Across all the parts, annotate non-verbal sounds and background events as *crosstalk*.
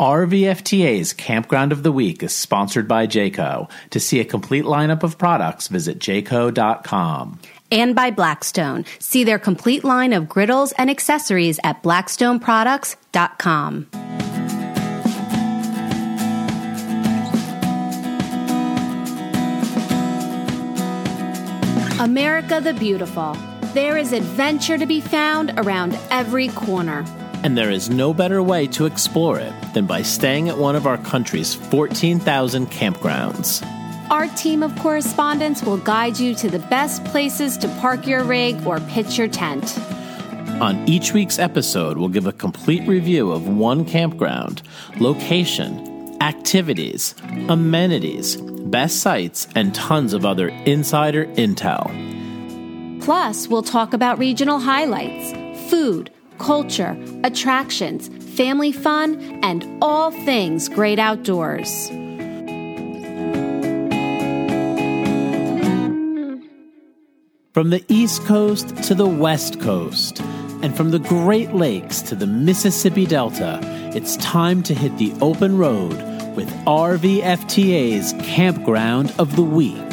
RVFTA's Campground of the Week is sponsored by Jayco. To see a complete lineup of products, visit jayco.com. And by Blackstone. See their complete line of griddles and accessories at blackstoneproducts.com. America the Beautiful. There is adventure to be found around every corner. And there is no better way to explore it than by staying at one of our country's 14,000 campgrounds. Our team of correspondents will guide you to the best places to park your rig or pitch your tent. On each week's episode, we'll give a complete review of one campground, location, activities, amenities, best sites, and tons of other insider intel. Plus, we'll talk about regional highlights, food, culture, attractions, family fun, and all things great outdoors. From the East Coast to the West Coast, and from the Great Lakes to the Mississippi Delta, it's time to hit the open road with RVFTA's Campground of the Week.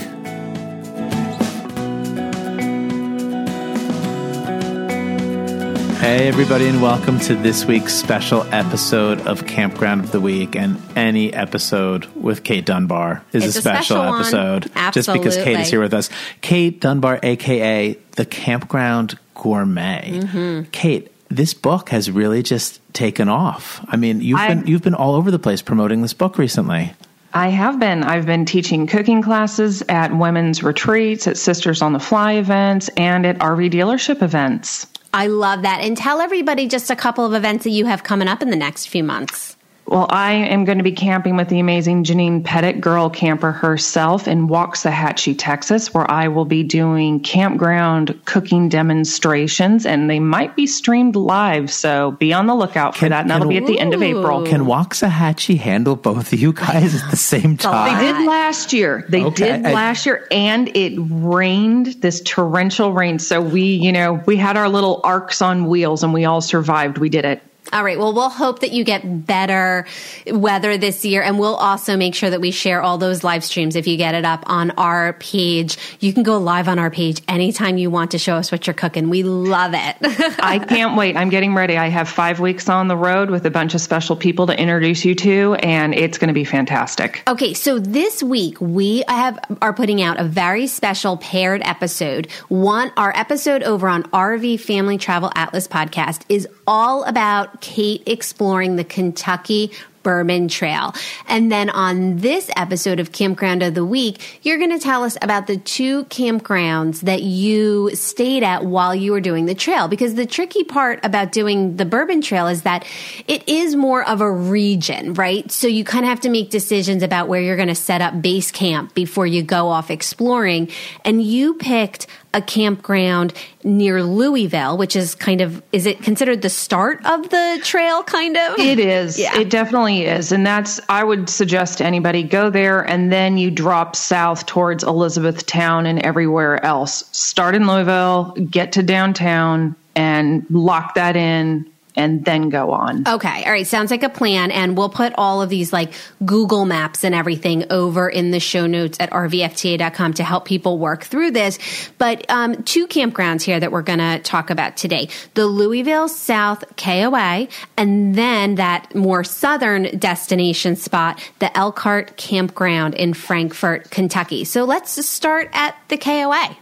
Hey, everybody, and welcome to this week's special episode of Campground of the Week. And any episode with Kate Dunbar is It's a a special, special one. episode just because Kate is here with us. Kate Dunbar, aka the Campground Gourmet. Mm-hmm. Kate, this book has really just taken off. I mean, you've I- been you've been all over the place promoting this book recently. I have been. I've been teaching cooking classes at women's retreats, at Sisters on the Fly events, and at RV dealership events. I love that. And tell everybody just a couple of events that you have coming up in the next few months. Well, I am going to be camping with the amazing Janine Pettit, girl camper herself, in Waxahachie, Texas, where I will be doing campground cooking demonstrations, and they might be streamed live. So be on the lookout for Can- that, and that'll can- be at the end of April. Can Waxahachie handle both of you guys at the same time? They did last year. They Okay. did last year, and it rained this torrential rain. So we, you know, we had our little arks on wheels, and we all survived. We did it. All right. Well, we'll hope that you get better weather this year. And we'll also make sure that we share all those live streams if you get it up on our page. You can go live on our page anytime you want to show us what you're cooking. We love it. *laughs* I can't wait. I'm getting ready. I have five weeks on the road with a bunch of special people to introduce you to, and it's going to be fantastic. Okay, so this week we have are putting out a very special paired episode. One, our episode over on RV Family Travel Atlas podcast is all about Kate exploring the Kentucky Bourbon Trail. And then on this episode of Campground of the Week, you're going to tell us about the two campgrounds that you stayed at while you were doing the trail. Because the tricky part about doing the Bourbon Trail is that it is more of a region, right? So you kind of have to make decisions about where you're going to set up base camp before you go off exploring. And you picked a campground near Louisville, which is kind of, is it considered the start of the trail, kind of? It is. *laughs* Yeah. It definitely is. And that's, I would suggest to anybody go there and then you drop south towards Elizabethtown and everywhere else. Start in Louisville, get to downtown, and lock that in, and then go on. Okay. All right. Sounds like a plan. And we'll put all of these like Google Maps and everything over in the show notes at rvfta.com to help people work through this. But um, two campgrounds here that we're going to talk about today the Louisville South KOA, and then that more southern destination spot, the Elkhorn Campground in Frankfort, Kentucky. So let's start at the KOA.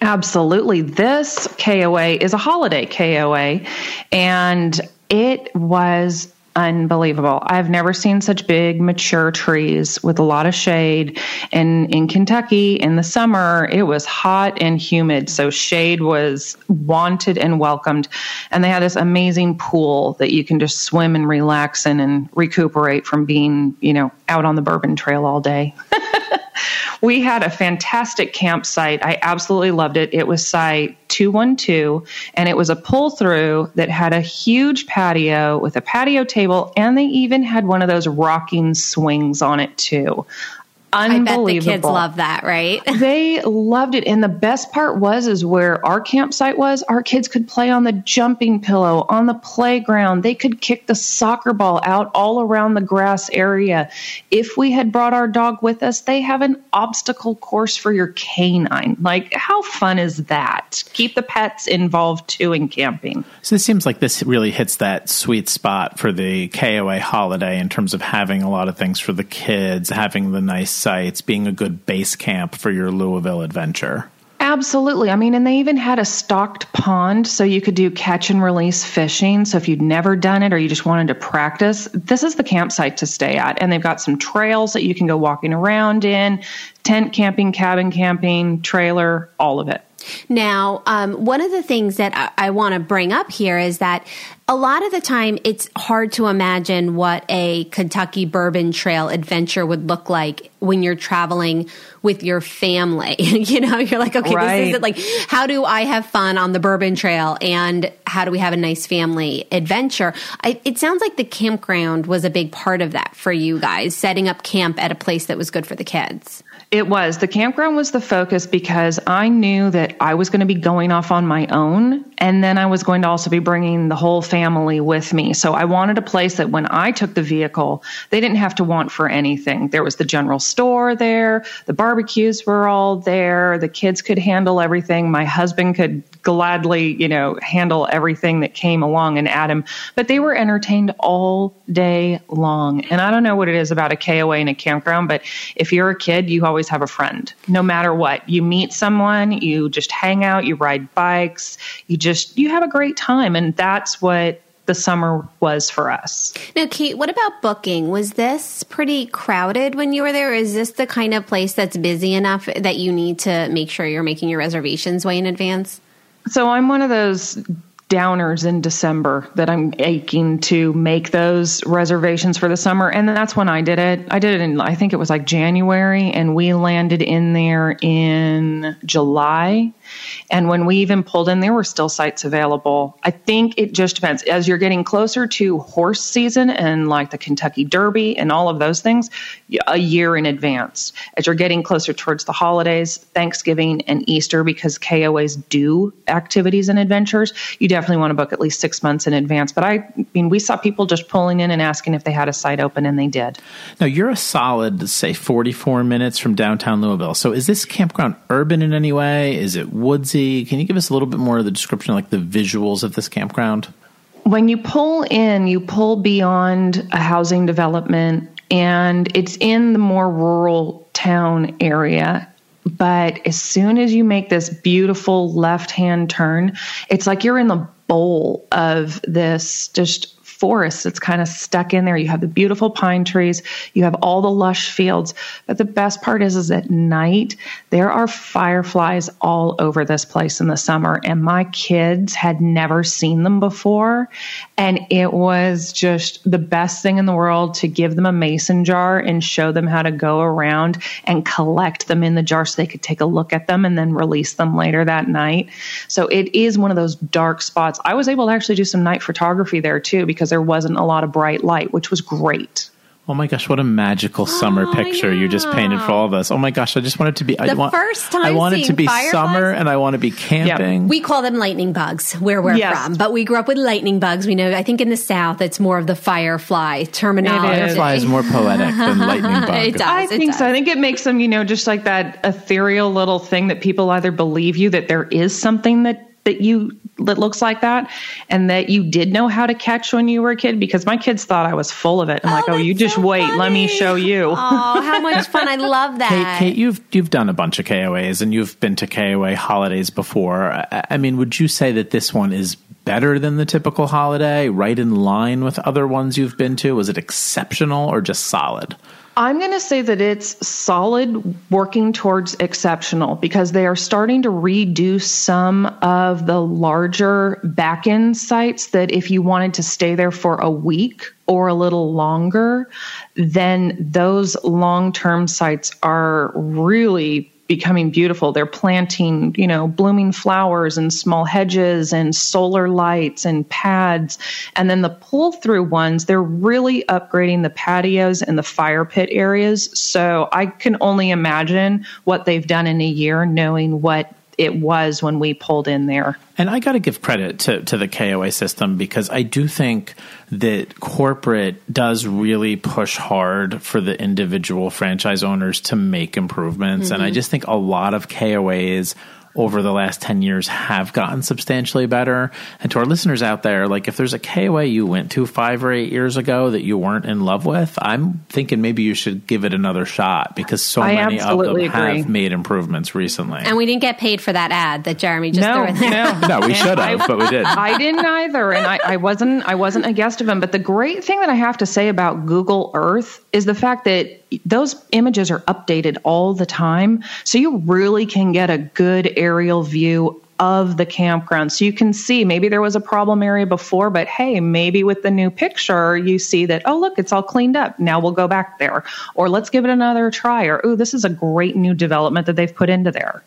Absolutely. This KOA is a holiday KOA, and it was unbelievable. I've never seen such big, mature trees with a lot of shade. And in Kentucky, in the summer, it was hot and humid, so shade was wanted and welcomed. And they had this amazing pool that you can just swim and relax in and recuperate from being, you know, out on the Bourbon Trail all day. *laughs* We had a fantastic campsite. I absolutely loved it. It was site 212, and it was a pull through that had a huge patio with a patio table, and they even had one of those rocking swings on it, too. Unbelievable. I bet the kids love that, right? *laughs* they loved it. And the best part was is where our campsite was, our kids could play on the jumping pillow, on the playground. They could kick the soccer ball out all around the grass area. If we had brought our dog with us, they have an obstacle course for your canine. Like how fun is that? Keep the pets involved too in camping. So this seems like this really hits that sweet spot for the KOA holiday in terms of having a lot of things for the kids, having the nice sites, being a good base camp for your Louisville adventure. Absolutely. I mean, and they even had a stocked pond so you could do catch and release fishing. So if you'd never done it or you just wanted to practice, this is the campsite to stay at. And they've got some trails that you can go walking around in, tent camping, cabin camping, trailer, all of it. Now, um, one of the things that I, I want to bring up here is that a lot of the time it's hard to imagine what a Kentucky Bourbon Trail adventure would look like when you're traveling with your family. *laughs* you know, you're like, okay, right. this is it. Like, how do I have fun on the Bourbon Trail and how do we have a nice family adventure? I, it sounds like the campground was a big part of that for you guys, setting up camp at a place that was good for the kids. It was. The campground was the focus because I knew that I was going to be going off on my own. And then I was going to also be bringing the whole family with me. So I wanted a place that when I took the vehicle, they didn't have to want for anything. There was the general store there, the barbecues were all there, the kids could handle everything. My husband could gladly, you know, handle everything that came along and Adam, but they were entertained all day long. And I don't know what it is about a KOA and a campground, but if you're a kid, you always have a friend. No matter what, you meet someone, you just hang out, you ride bikes, you just you have a great time and that's what the summer was for us. Now, Kate, what about booking? Was this pretty crowded when you were there? Is this the kind of place that's busy enough that you need to make sure you're making your reservations way in advance? So I'm one of those downers in December that I'm aching to make those reservations for the summer. And that's when I did it. I did it in, I think it was like January, and we landed in there in July. And when we even pulled in, there were still sites available. I think it just depends. As you're getting closer to horse season and like the Kentucky Derby and all of those things, a year in advance. As you're getting closer towards the holidays, Thanksgiving and Easter, because KOAs do activities and adventures, you definitely want to book at least six months in advance. But I mean, we saw people just pulling in and asking if they had a site open, and they did. Now, you're a solid, say, 44 minutes from downtown Louisville. So is this campground urban in any way? Is it woodsy? Can you give us a little bit more of the description, like the visuals of this campground? When you pull in, you pull beyond a housing development and it's in the more rural town area. But as soon as you make this beautiful left hand turn, it's like you're in the bowl of this just forest that's kind of stuck in there. You have the beautiful pine trees, you have all the lush fields. But the best part is, is at night, there are fireflies all over this place in the summer. And my kids had never seen them before. And it was just the best thing in the world to give them a mason jar and show them how to go around and collect them in the jar so they could take a look at them and then release them later that night. So it is one of those dark spots. I was able to actually do some night photography there too because because there wasn't a lot of bright light, which was great. Oh my gosh, what a magical summer oh, picture you just painted for all of us. Oh my gosh, I just want it to be the I want, first time I want it to be fireflies? summer and I want to be camping. Yep. We call them lightning bugs where we're yes. from, but we grew up with lightning bugs. We know I think in the south it's more of the firefly terminology. Firefly is more poetic than *laughs* lightning bug. it does, I it think does. so. I think it makes them, you know, just like that ethereal little thing that people either believe you that there is something that that you that looks like that and that you did know how to catch when you were a kid because my kids thought I was full of it. I'm oh, like, oh, you just so wait, funny. let me show you. Oh, how *laughs* much fun! I love that. Kate, Kate, you've you've done a bunch of KOAs and you've been to KOA holidays before. I, I mean, would you say that this one is better than the typical holiday? Right in line with other ones you've been to? Was it exceptional or just solid? I'm going to say that it's solid working towards exceptional because they are starting to redo some of the larger back end sites that if you wanted to stay there for a week or a little longer, then those long term sites are really becoming beautiful. They're planting, you know, blooming flowers and small hedges and solar lights and pads. And then the pull through ones, they're really upgrading the patios and the fire pit areas. So I can only imagine what they've done in a year, knowing what it was when we pulled in there. And I got to give credit to, to the KOA system because I do think that corporate does really push hard for the individual franchise owners to make improvements. Mm-hmm. And I mm-hmm. just think a lot of KOAs over the last 10 years have gotten substantially better. And to our listeners out there, like if there's a KOA you went to five or eight years ago that you weren't in love with, I'm thinking maybe you should give it another shot because so I many of them agree. have made improvements recently. And we didn't get paid for that ad that Jeremy just no, threw in there. No, no we should have, but we did. I didn't either. And I, I wasn't I wasn't a guest of him. But the great thing that I have to say about Google Earth is the fact that those images are updated all the time. So you really can get a good aerial view of the campground. So you can see maybe there was a problem area before, but hey, maybe with the new picture, you see that, oh, look, it's all cleaned up. Now we'll go back there. Or let's give it another try. Or, oh, this is a great new development that they've put into there.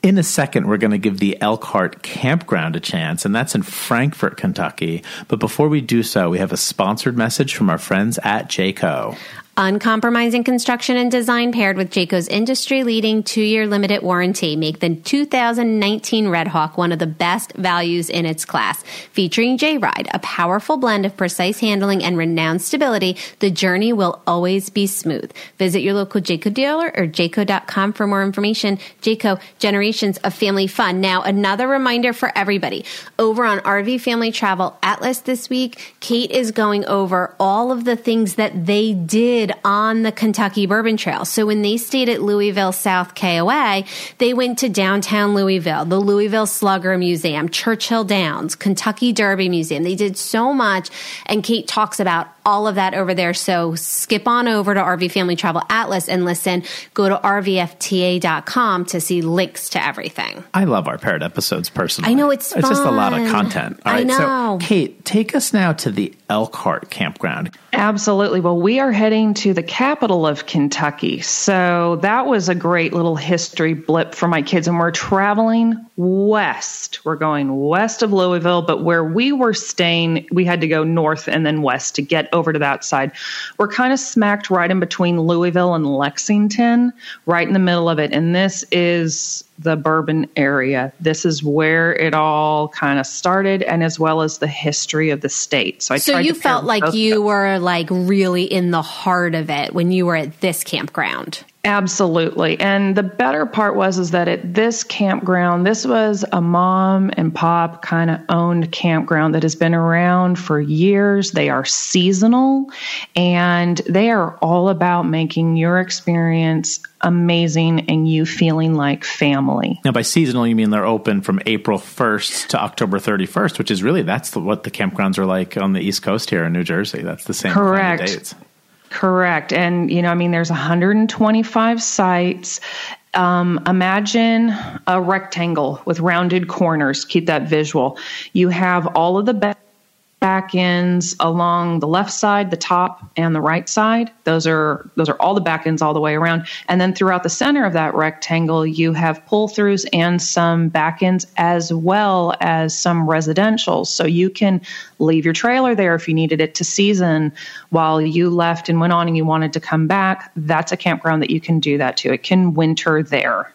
In a second, we're going to give the Elkhorn Campground a chance, and that's in Frankfort, Kentucky. But before we do so, we have a sponsored message from our friends at Jayco. Uncompromising construction and design paired with Jayco's industry leading two year limited warranty make the 2019 Red Hawk one of the best values in its class. Featuring J Ride, a powerful blend of precise handling and renowned stability, the journey will always be smooth. Visit your local Jayco dealer or jayco.com for more information. Jayco, generations of family fun. Now, another reminder for everybody over on RV Family Travel Atlas this week, Kate is going over all of the things that they did on the Kentucky Bourbon Trail. So when they stayed at Louisville South KOA, they went to downtown Louisville, the Louisville Slugger Museum, Churchill Downs, Kentucky Derby Museum. They did so much. And Kate talks about all of that over there. So skip on over to RV Family Travel Atlas and listen. Go to rvfta.com to see links to everything. I love our paired episodes personally. I know it's It's fun. just a lot of content. All right. I know. So, Kate, take us now to the Elkhorn campground. Absolutely. Well, we are heading to the capital of Kentucky. So that was a great little history blip for my kids. And we're traveling west. We're going west of Louisville, but where we were staying, we had to go north and then west to get over to that side. We're kind of smacked right in between Louisville and Lexington, right in the middle of it. And this is the bourbon area. This is where it all kind of started and as well as the history of the state. So I So you felt like you were like really in the heart of it when you were at this campground. Absolutely. And the better part was is that at this campground, this was a mom and pop kind of owned campground that has been around for years. They are seasonal and they are all about making your experience amazing and you feeling like family. Now by seasonal you mean they're open from April 1st to October 31st, which is really that's what the campgrounds are like on the East Coast here in New Jersey. That's the same Correct. Kind of dates. Correct. And, you know, I mean, there's 125 sites. Um, imagine a rectangle with rounded corners. Keep that visual. You have all of the best back ends along the left side, the top, and the right side. Those are those are all the back ends all the way around. And then throughout the center of that rectangle, you have pull throughs and some back ends as well as some residentials. So you can leave your trailer there if you needed it to season while you left and went on and you wanted to come back. That's a campground that you can do that to. It can winter there.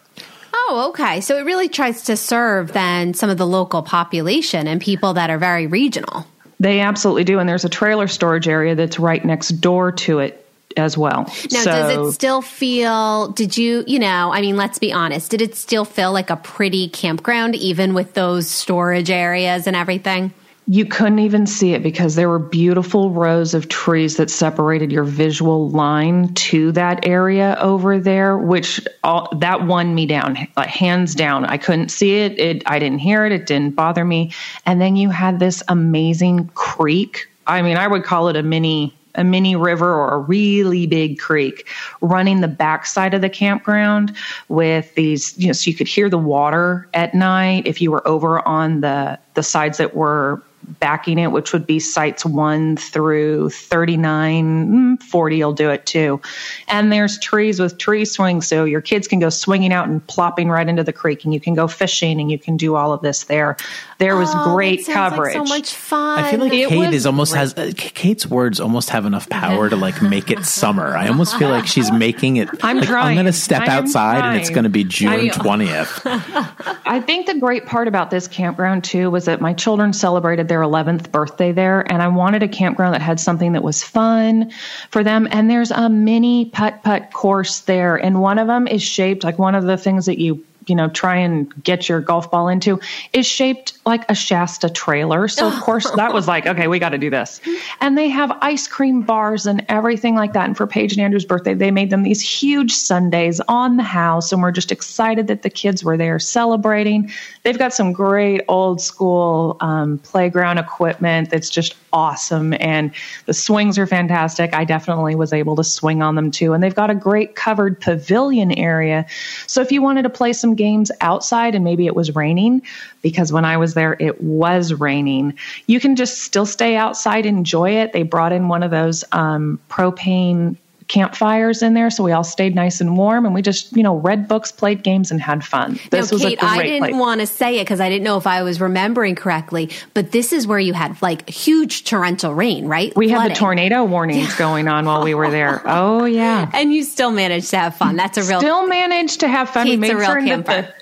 Oh, okay. So it really tries to serve then some of the local population and people that are very regional. They absolutely do. And there's a trailer storage area that's right next door to it as well. Now, so, does it still feel, did you, you know, I mean, let's be honest, did it still feel like a pretty campground even with those storage areas and everything? You couldn't even see it because there were beautiful rows of trees that separated your visual line to that area over there which all, that won me down like hands down. I couldn't see it. It i didn't hear it. It didn't bother me. And then you had this amazing creek. I mean i would call it a mini a mini river or a really big creek running the backside of the campground with these you know so you could hear the water at night if you were over on the the sides that were backing it, which would be sites one through 39, mm, 40 will do it too. And there's trees with tree swings. So your kids can go swinging out and plopping right into the creek and you can go fishing and you can do all of this there. There was Oh, great that coverage. Like so much fun. I feel like It Kate is almost has uh, Kate's words almost have enough power to like make it *laughs* summer. I almost feel like she's making it. I'm like, I'm going to step I am outside and it's going to be June I- twentieth. *laughs* I think the great part about this campground too was that my children celebrated their 11th birthday there, and I wanted a campground that had something that was fun for them. And there's a mini putt putt course there, and one of them is shaped like one of the things that you you know try and get your golf ball into is shaped like a Shasta trailer. So of *laughs* course that was like, okay, we got to do this. And they have ice cream bars and everything like that. And for Paige and Andrew's birthday, they made them these huge sundaes on the house, and we're just excited that the kids were there celebrating. They've got some great old school um, playground equipment that's just awesome, and the swings are fantastic. I definitely was able to swing on them too, and they've got a great covered pavilion area. So if you wanted to play some games outside and maybe it was raining, because when I was there it was raining, you can just still stay outside enjoy it. They brought in one of those um, propane campfires in there so we all stayed nice and warm and we just you know read books played games and had fun this now, was Kate, I didn't want to say it because I didn't know if I was remembering correctly, but this is where you had like huge torrential rain, right? we had the tornado warnings going on while we were there *laughs* oh yeah and you still managed to have fun. That's a real. still managed to have fun. we Kate's made a real camper.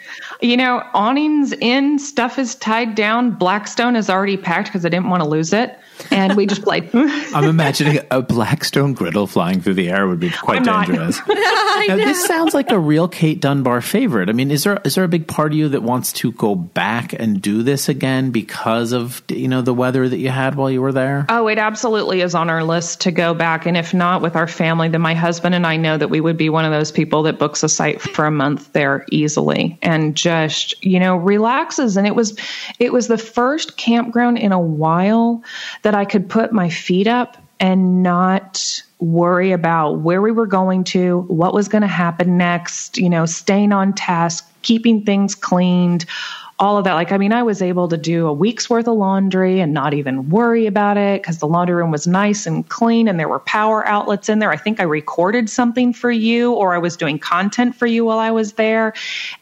you know, awnings in, stuff is tied down. Blackstone is already packed because I didn't want to lose it, and we just played. *laughs* I'm imagining a Blackstone griddle flying through the air would be quite dangerous. *laughs* Now, this sounds like a real Kate Dunbar favorite. I mean, is there is there a big part of you that wants to go back and do this again because of you know the weather that you had while you were there? Oh, it absolutely is on our list to go back. And if not with our family, then my husband and I know that we would be one of those people that books a site for a month there easily and just, you know, relaxes. And it was, it was the first campground in a while that I could put my feet up and not worry about where we were going to, what was going to happen next, you know, staying on task, keeping things cleaned all of that. Like, I mean, I was able to do a week's worth of laundry and not even worry about it because the laundry room was nice and clean and there were power outlets in there. I think I recorded something for you or I was doing content for you while I was there.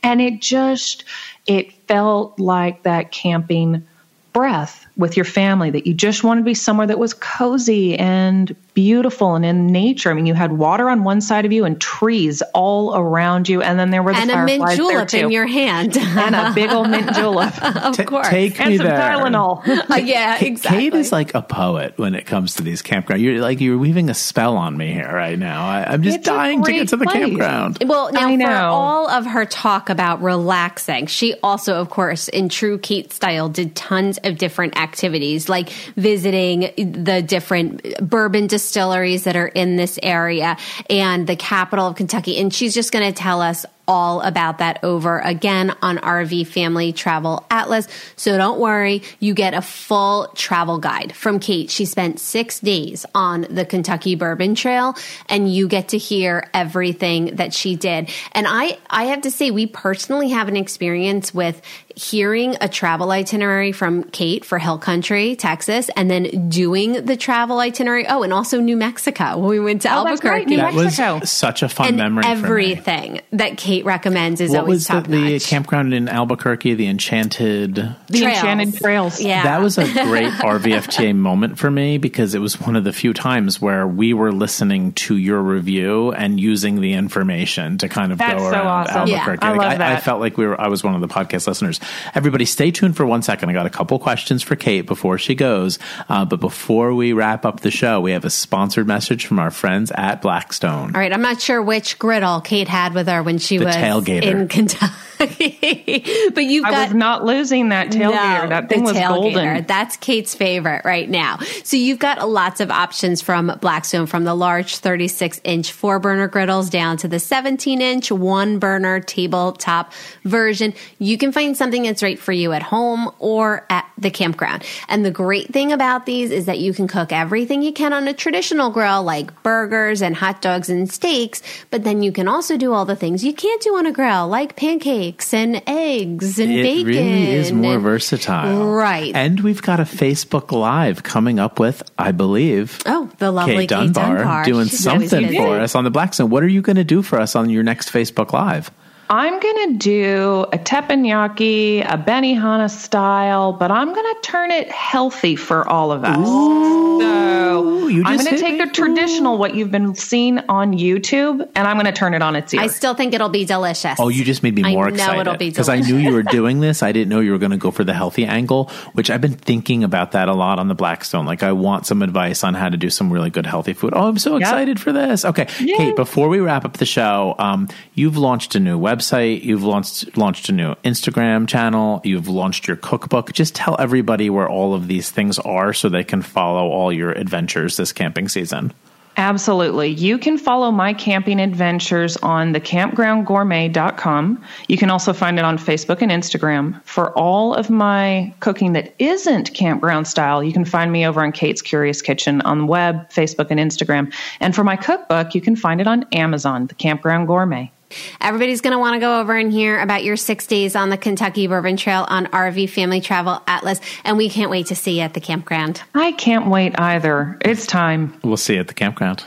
And it just, it felt like that camping breath with your family that you just wanted to be somewhere that was cozy and beautiful and in nature. I mean, you had water on one side of you and trees all around you, and then there were the and a mint fireflies there julep too. in your hand. *laughs* and a big old mint julep *laughs* of Ta- course. take and me some there. Tylenol. *laughs* Uh, yeah, Kate- exactly. Kate is like a poet when it comes to these campgrounds. You're like you're weaving a spell on me here right now. I, I'm just It's dying to get to the place. campground. Well, now I for know. all of her talk about relaxing, she also, of course, in true Kate style, did tons of different activities like visiting the different bourbon distilleries that are in this area and the capital of Kentucky. And she's just going to tell us all about that over again on RV Family Travel Atlas. So don't worry, you get a full travel guide from Kate. She spent six days on the Kentucky Bourbon Trail and you get to hear everything that she did. And I, I have to say, we personally have an experience with hearing a travel itinerary from Kate for Hill Country, Texas, and then doing the travel itinerary. Oh, and also New Mexico when we went to Oh, that's right, Albuquerque. New That Mexico. was such a fun and memory. for me. everything that Kate recommends is What always was the, top the campground in Albuquerque? The Enchanted. The Trails. Enchanted Trails. Yeah, That was a *laughs* great RVFTA moment for me because it was one of the few times where we were listening to your review and using the information to kind of That's go so around awesome. Yeah, Albuquerque. I Like, love I, that. felt like we were. I was one of the podcast listeners. Everybody, stay tuned for one second. I got a couple questions for Kate before she goes. Uh, but before we wrap up the show, we have a sponsored message from our friends at Blackstone. All right, I'm not sure which griddle Kate had with her when she The was tailgater. in Kentucky, *laughs* but you've I got was not losing that tailgater. No, that thing was tailgater. golden. That's Kate's favorite right now. So you've got lots of options from Blackstone, from the large 36 inch four burner griddles down to the 17 inch one burner tabletop version. You can find something that's right for you at home or at the campground. And the great thing about these is that you can cook everything you can on a traditional grill, like burgers and hot dogs and steaks, but then you can also do all the things you can't do on a grill, like pancakes steaks and eggs and it bacon. really is more and- versatile. Right. And we've got a Facebook Live coming up with, I believe, Oh, the lovely Kate Kate Dunbar, Dunbar. doing She's something for us on the Blackstone. What are you going to do for us on your next Facebook Live? I'm going to do a teppanyaki, a Benihana style, but I'm going to turn it healthy for all of us. so you I'm going to take me. the traditional, what you've been seeing on YouTube, and I'm going to turn it on its ear. I still think it'll be delicious. Oh, you just made me I more know excited. it'll be *laughs* Because I knew you were doing this. I didn't know you were going to go for the healthy angle, which I've been thinking about that a lot on the Blackstone. Like, I want some advice on how to do some really good healthy food. Oh, I'm so excited for this. Okay. Kate, before we wrap up the show, um, you've launched a new website. You've launched, launched a new Instagram channel. You've launched your cookbook. Just tell everybody where all of these things are so they can follow all your adventures this camping season. Absolutely. You can follow my camping adventures on the campgroundgourmet.com. You can also find it on Facebook and Instagram. For all of my cooking that isn't campground style, you can find me over on Kate's Curious Kitchen on the web, Facebook, and Instagram. And for my cookbook, you can find it on Amazon, the Campground Gourmet. Everybody's going to want to go over and hear about your six days on the Kentucky Bourbon Trail on RV Family Travel Atlas. And we can't wait to see you at the campground. I can't wait either. It's time. We'll see you at the campground.